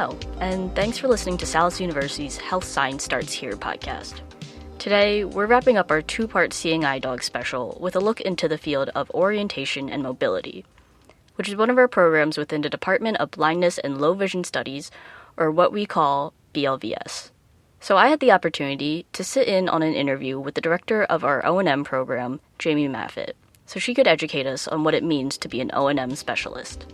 Hello, and thanks for listening to Salus University's Health Science Starts Here podcast. Today, we're wrapping up our two part Seeing Eye Dog special with a look into the field of orientation and mobility, which is one of our programs within the Department of Blindness and Low Vision Studies, or what we call BLVS. So I had the opportunity to sit in on an interview with the director of our O&M program, Jamie Maffitt, so she could educate us on what it means to be an O&M specialist.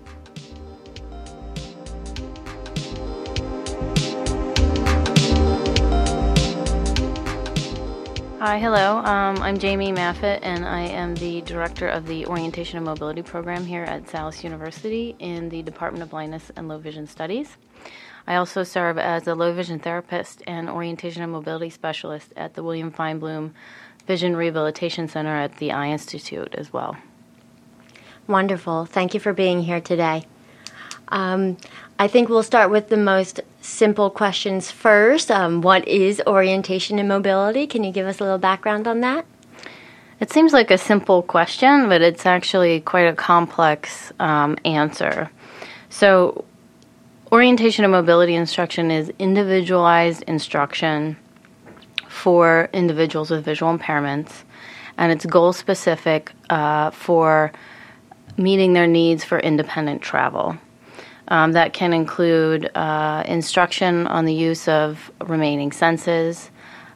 Hi, hello. Um, I'm Jamie Maffitt, and I am the director of the Orientation and Mobility Program here at Salus University in the Department of Blindness and Low Vision Studies. I also serve as a low vision therapist and orientation and mobility specialist at the William Feinbloom Vision Rehabilitation Center at the Eye Institute as well. Wonderful. Thank you for being here today. Um, I think we'll start with the most simple questions first. Um, what is orientation and mobility? Can you give us a little background on that? It seems like a simple question, but it's actually quite a complex um, answer. So, orientation and mobility instruction is individualized instruction for individuals with visual impairments, and it's goal specific uh, for meeting their needs for independent travel. Um, that can include uh, instruction on the use of remaining senses,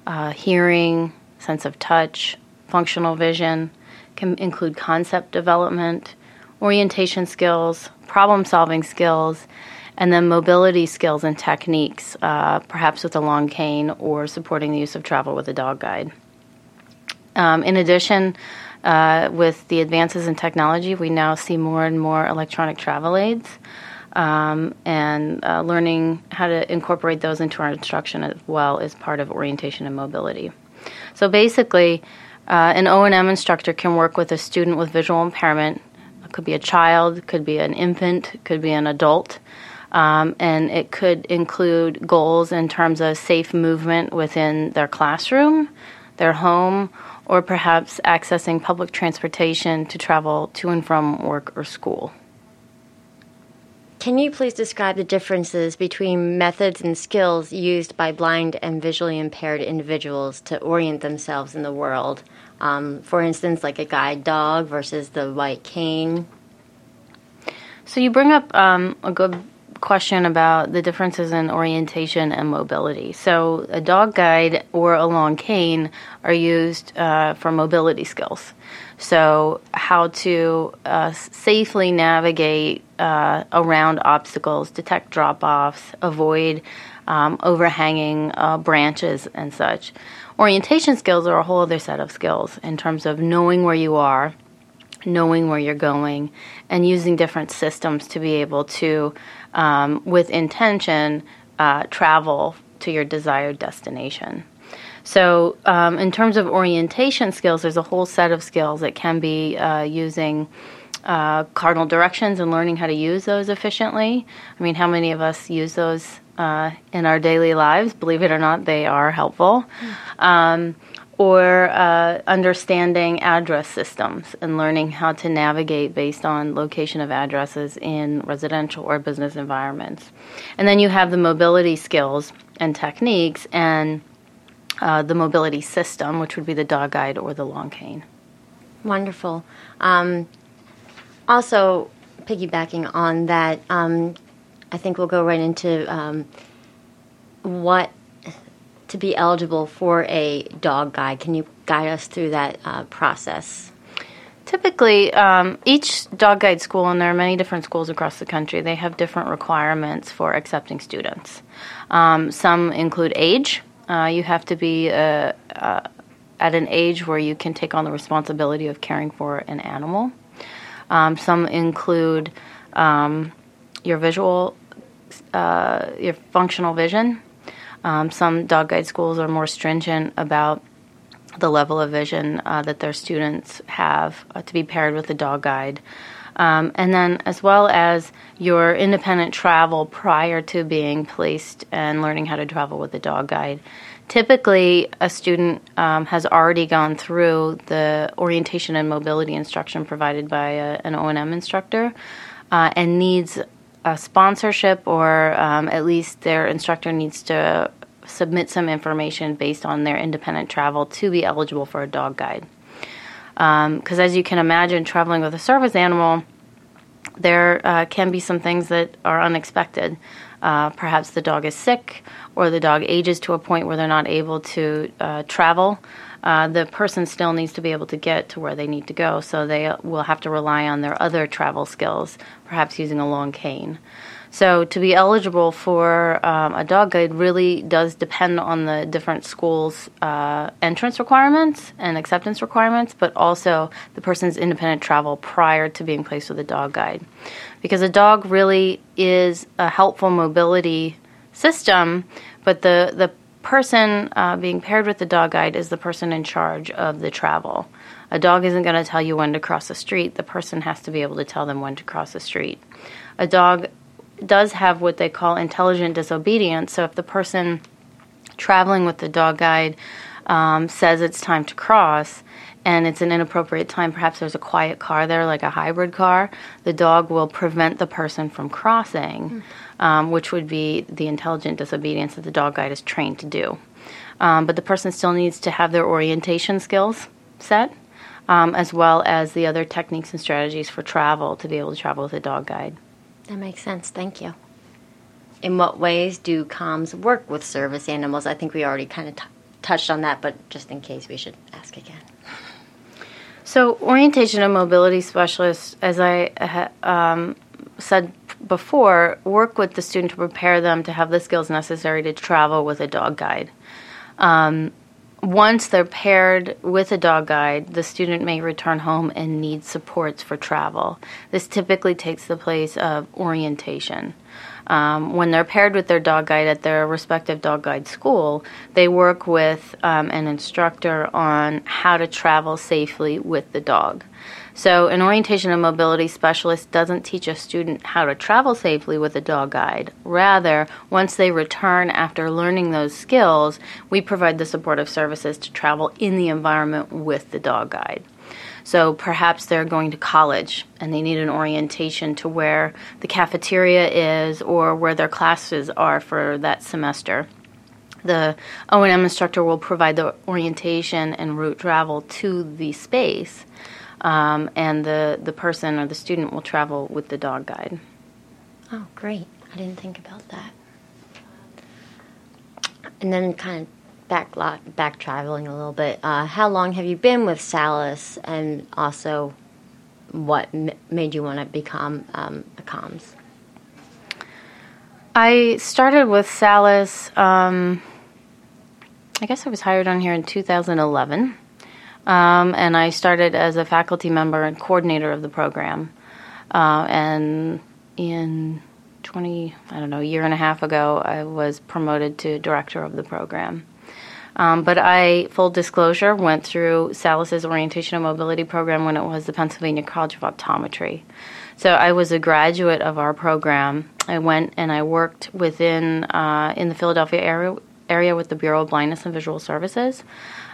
uh, hearing, sense of touch, functional vision, can include concept development, orientation skills, problem solving skills, and then mobility skills and techniques, uh, perhaps with a long cane or supporting the use of travel with a dog guide. Um, in addition, uh, with the advances in technology, we now see more and more electronic travel aids um, and uh, learning how to incorporate those into our instruction as well is part of orientation and mobility. So basically, uh, an O&M instructor can work with a student with visual impairment. It could be a child, could be an infant, could be an adult. Um, and it could include goals in terms of safe movement within their classroom, their home, or perhaps accessing public transportation to travel to and from work or school. Can you please describe the differences between methods and skills used by blind and visually impaired individuals to orient themselves in the world? Um, for instance, like a guide dog versus the white cane. So you bring up um, a good question about the differences in orientation and mobility. So a dog guide or a long cane are used uh, for mobility skills. So, how to uh, safely navigate uh, around obstacles, detect drop offs, avoid um, overhanging uh, branches, and such. Orientation skills are a whole other set of skills in terms of knowing where you are, knowing where you're going, and using different systems to be able to, um, with intention, uh, travel to your desired destination. So, um, in terms of orientation skills, there's a whole set of skills that can be uh, using uh, cardinal directions and learning how to use those efficiently. I mean, how many of us use those uh, in our daily lives? Believe it or not, they are helpful. Um, or uh, understanding address systems and learning how to navigate based on location of addresses in residential or business environments. And then you have the mobility skills and techniques and uh, the mobility system, which would be the dog guide or the long cane. Wonderful. Um, also, piggybacking on that, um, I think we'll go right into um, what to be eligible for a dog guide. Can you guide us through that uh, process? Typically, um, each dog guide school, and there are many different schools across the country, they have different requirements for accepting students. Um, some include age, uh, you have to be uh, uh, at an age where you can take on the responsibility of caring for an animal. Um, some include um, your visual, uh, your functional vision. Um, some dog guide schools are more stringent about the level of vision uh, that their students have uh, to be paired with a dog guide. Um, and then, as well as your independent travel prior to being placed and learning how to travel with a dog guide. Typically, a student um, has already gone through the orientation and mobility instruction provided by a, an O&M instructor uh, and needs a sponsorship, or um, at least their instructor needs to submit some information based on their independent travel to be eligible for a dog guide. Because um, as you can imagine, traveling with a service animal, there uh, can be some things that are unexpected. Uh, perhaps the dog is sick, or the dog ages to a point where they're not able to uh, travel. Uh, the person still needs to be able to get to where they need to go, so they will have to rely on their other travel skills, perhaps using a long cane. So, to be eligible for um, a dog guide really does depend on the different schools' uh, entrance requirements and acceptance requirements, but also the person's independent travel prior to being placed with a dog guide. Because a dog really is a helpful mobility system, but the, the person uh, being paired with the dog guide is the person in charge of the travel. A dog isn't going to tell you when to cross the street, the person has to be able to tell them when to cross the street. A dog does have what they call intelligent disobedience. So if the person traveling with the dog guide um, says it's time to cross and it's an inappropriate time, perhaps there's a quiet car there, like a hybrid car, the dog will prevent the person from crossing, mm. um, which would be the intelligent disobedience that the dog guide is trained to do. Um, but the person still needs to have their orientation skills set. Um, as well as the other techniques and strategies for travel to be able to travel with a dog guide. That makes sense. Thank you. In what ways do COMS work with service animals? I think we already kind of t- touched on that, but just in case, we should ask again. So, orientation and mobility specialists, as I um, said before, work with the student to prepare them to have the skills necessary to travel with a dog guide. Um, once they're paired with a dog guide, the student may return home and need supports for travel. This typically takes the place of orientation. Um, when they're paired with their dog guide at their respective dog guide school, they work with um, an instructor on how to travel safely with the dog. So, an orientation and mobility specialist doesn't teach a student how to travel safely with a dog guide. Rather, once they return after learning those skills, we provide the supportive services to travel in the environment with the dog guide. So perhaps they're going to college and they need an orientation to where the cafeteria is or where their classes are for that semester. The O&M instructor will provide the orientation and route travel to the space um, and the, the person or the student will travel with the dog guide. Oh, great. I didn't think about that. And then kind of back, back traveling a little bit, uh, how long have you been with Salus and also what m- made you want to become um, a COMS? I started with Salus, um, I guess I was hired on here in 2011. Um, and I started as a faculty member and coordinator of the program. Uh, and in 20, I don't know, a year and a half ago, I was promoted to director of the program. Um, but I, full disclosure, went through Salus's orientation and mobility program when it was the Pennsylvania College of Optometry. So I was a graduate of our program. I went and I worked within uh, in the Philadelphia area area with the Bureau of Blindness and Visual Services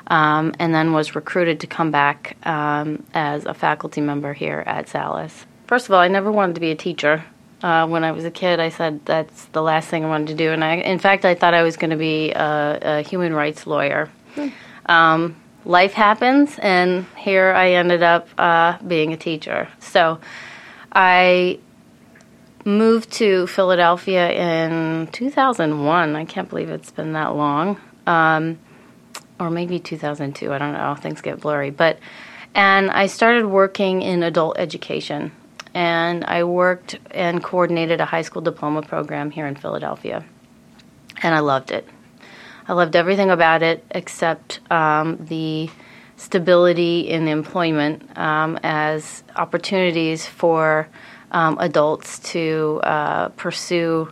um, and then was recruited to come back um, as a faculty member here at Salus. First of all, I never wanted to be a teacher. Uh, when I was a kid, I said that's the last thing I wanted to do, and I, in fact, I thought I was going to be a, a, human rights lawyer. Hmm. Um, life happens, and here I ended up uh, being a teacher. So, I moved to Philadelphia in 2001. I can't believe it's been that long. Um, or maybe 2002. I don't know. Things get blurry. But and I started working in adult education, and I worked and coordinated a high school diploma program here in Philadelphia, and I loved it. I loved everything about it except um, the stability in employment um, as opportunities for um, adults to uh, pursue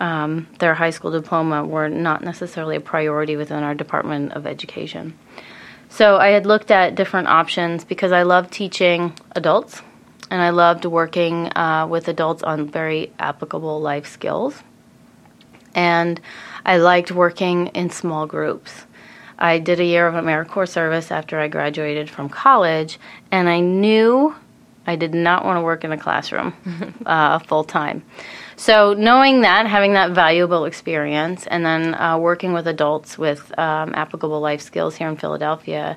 um, their high school diploma were not necessarily a priority within our Department of Education. So I had looked at different options because I love teaching adults and I loved working uh, with adults on very applicable life skills. And I liked working in small groups. I did a year of AmeriCorps service after I graduated from college, and I knew I did not want to work in a classroom uh, full time. So, knowing that, having that valuable experience, and then uh, working with adults with um, applicable life skills here in Philadelphia,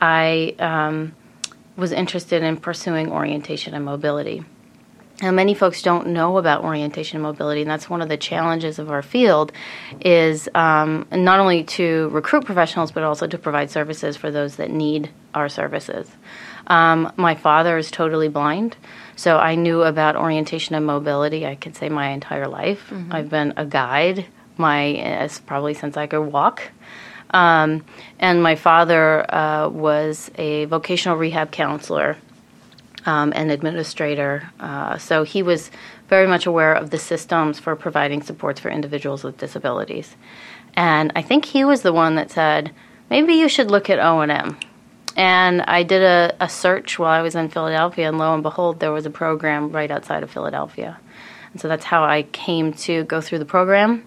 I um, was interested in pursuing orientation and mobility. Now, many folks don't know about orientation and mobility, and that's one of the challenges of our field, is um, not only to recruit professionals, but also to provide services for those that need our services. Um, my father is totally blind, so I knew about orientation and mobility. I could say my entire life. Mm-hmm. I've been a guide my probably since I could walk. Um, and my father uh, was a vocational rehab counselor um, and administrator. Uh, so he was very much aware of the systems for providing supports for individuals with disabilities. And I think he was the one that said, maybe you should look at O&M. And I did a, a search while I was in Philadelphia, and lo and behold, there was a program right outside of Philadelphia. And so that's how I came to go through the program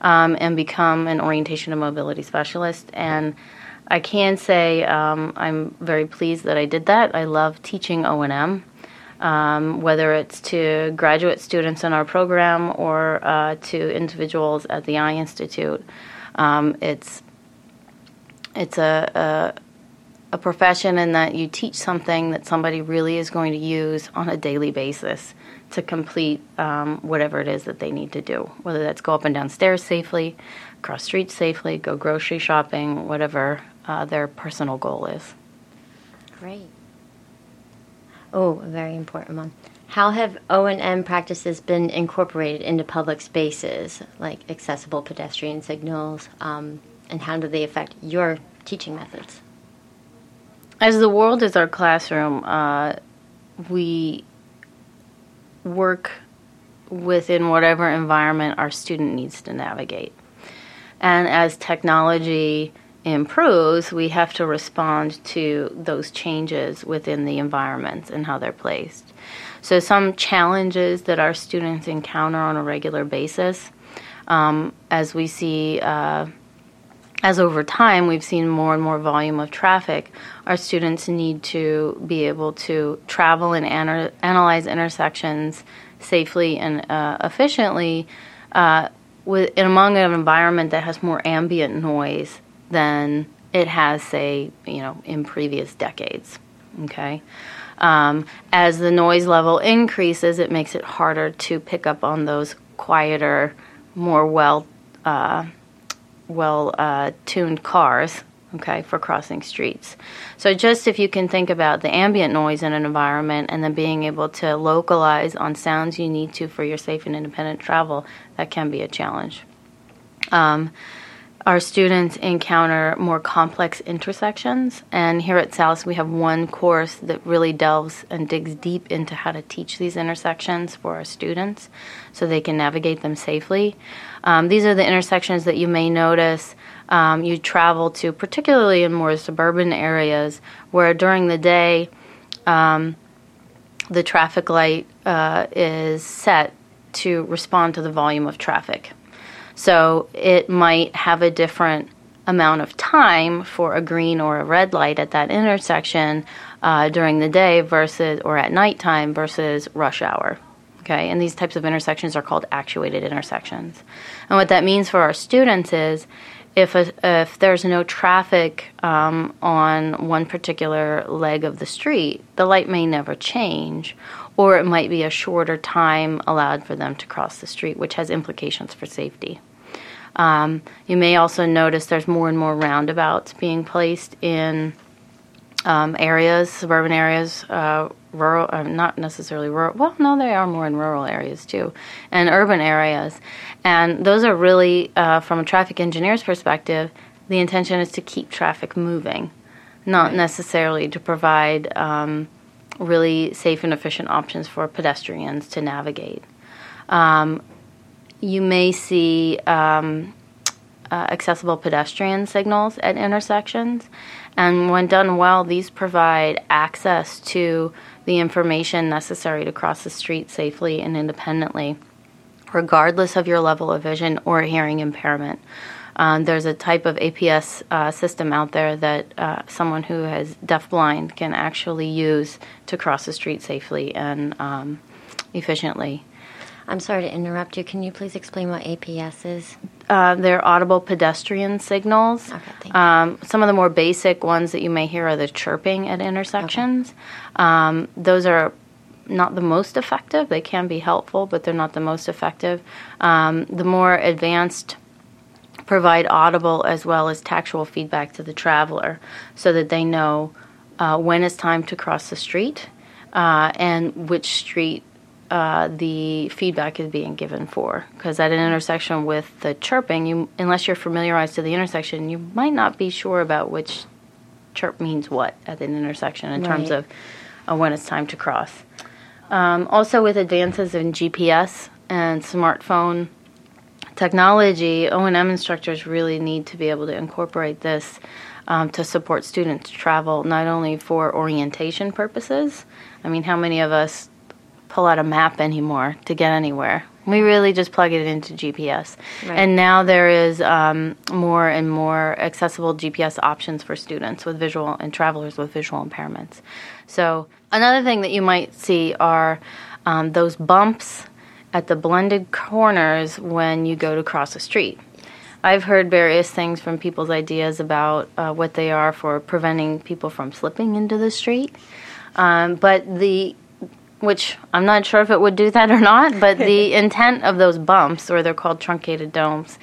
um, and become an orientation and mobility specialist. And I can say um, I'm very pleased that I did that. I love teaching O&M, um, whether it's to graduate students in our program or uh, to individuals at the Eye Institute. Um, it's it's a, a, a profession in that you teach something that somebody really is going to use on a daily basis to complete um, whatever it is that they need to do, whether that's go up and down stairs safely, cross streets safely, go grocery shopping, whatever uh, their personal goal is. Great. Oh, a very important one. How have O and M practices been incorporated into public spaces, like accessible pedestrian signals, um, and how do they affect your teaching methods? As the world is our classroom, uh, we work within whatever environment our student needs to navigate. And as technology improves, we have to respond to those changes within the environments and how they're placed. So, some challenges that our students encounter on a regular basis, um, as we see, uh, as over time we've seen more and more volume of traffic, our students need to be able to travel and ana- analyze intersections safely and uh, efficiently. Uh, with, in among an environment that has more ambient noise than it has, say, you know, in previous decades. Okay. Um, as the noise level increases, it makes it harder to pick up on those quieter, more well uh, well uh, tuned cars. Okay, for crossing streets. So, just if you can think about the ambient noise in an environment and then being able to localize on sounds you need to for your safe and independent travel, that can be a challenge. Um, our students encounter more complex intersections. And here at Salus, we have one course that really delves and digs deep into how to teach these intersections for our students so they can navigate them safely. Um, these are the intersections that you may notice um, you travel to, particularly in more suburban areas where during the day um, the traffic light uh, is set to respond to the volume of traffic. So it might have a different amount of time for a green or a red light at that intersection uh, during the day versus or at nighttime versus rush hour. Okay, and these types of intersections are called actuated intersections. And what that means for our students is if a, if there's no traffic um, on one particular leg of the street, the light may never change, or it might be a shorter time allowed for them to cross the street, which has implications for safety. Um, you may also notice there's more and more roundabouts being placed in um, areas, suburban areas, uh, rural, uh, not necessarily rural, well, no, they are more in rural areas too, and urban areas. And those are really, uh, from a traffic engineer's perspective, the intention is to keep traffic moving, not necessarily to provide um, really safe and efficient options for pedestrians to navigate. Um, you may see um, uh, accessible pedestrian signals at intersections, and when done well, these provide access to the information necessary to cross the street safely and independently, regardless of your level of vision or hearing impairment. Um, there's a type of APS uh, system out there that uh, someone who is deafblind can actually use to cross the street safely and um, efficiently. I'm sorry to interrupt you. Can you please explain what APS is? Uh, they're audible pedestrian signals. Okay, um, some of the more basic ones that you may hear are the chirping at intersections. Okay. Um, those are not the most effective. They can be helpful, but they're not the most effective. Um, the more advanced provide audible as well as tactual feedback to the traveler so that they know uh, when it's time to cross the street uh, and which street uh, the feedback is being given for. Because at an intersection with the chirping, you unless you're familiarized to the intersection, you might not be sure about which chirp means what at an intersection in right. terms of uh, when it's time to cross. Um, also, with advances in GPS and smartphone technology, O&M instructors really need to be able to incorporate this um, to support students travel not only for orientation purposes. I mean, how many of us pull out a map anymore to get anywhere? We really just plug it into GPS. Right. And now there is um, more and more accessible GPS options for students with visual and travelers with visual impairments. So, another thing that you might see are um, those bumps at the blended corners when you go to cross a street. I've heard various things from people's ideas about uh, what they are for preventing people from slipping into the street. Um, but the which I'm not sure if it would do that or not, but the intent of those bumps, or they're called truncated domes,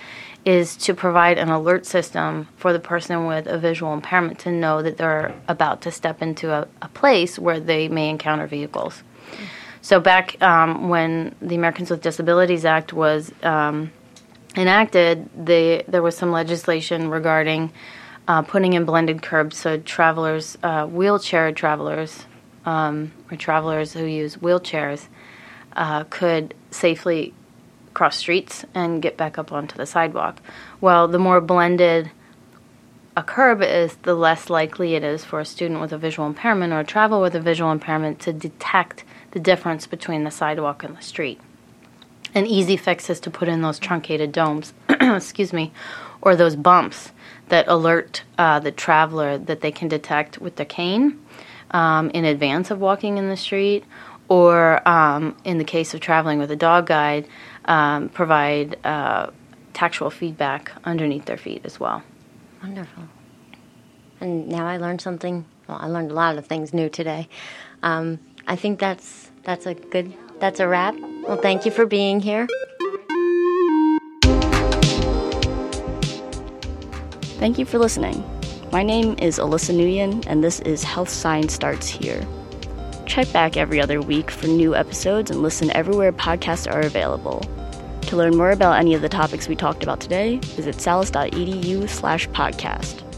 is to provide an alert system for the person with a visual impairment to know that they're about to step into a, a place where they may encounter vehicles. So back um, when the Americans with Disabilities Act was um, enacted, the, there was some legislation regarding uh, putting in blended curbs so travelers, uh, wheelchair travelers, um, or travelers who use wheelchairs, uh, could safely cross streets and get back up onto the sidewalk. Well, the more blended a curb is, the less likely it is for a student with a visual impairment or a traveler with a visual impairment to detect the difference between the sidewalk and the street. An easy fix is to put in those truncated domes, excuse me, or those bumps that alert uh, the traveler that they can detect with the cane um, in advance of walking in the street, or um, in the case of traveling with a dog guide, um, provide uh, tactual feedback underneath their feet as well. Wonderful. And now I learned something. Well, I learned a lot of things new today. Um, I think that's that's a good that's a wrap. Well, thank you for being here. Thank you for listening. My name is Alyssa Nguyen, and this is Health Science Starts Here. Check back every other week for new episodes and listen everywhere podcasts are available. To learn more about any of the topics we talked about today, visit salus.edu slash podcast.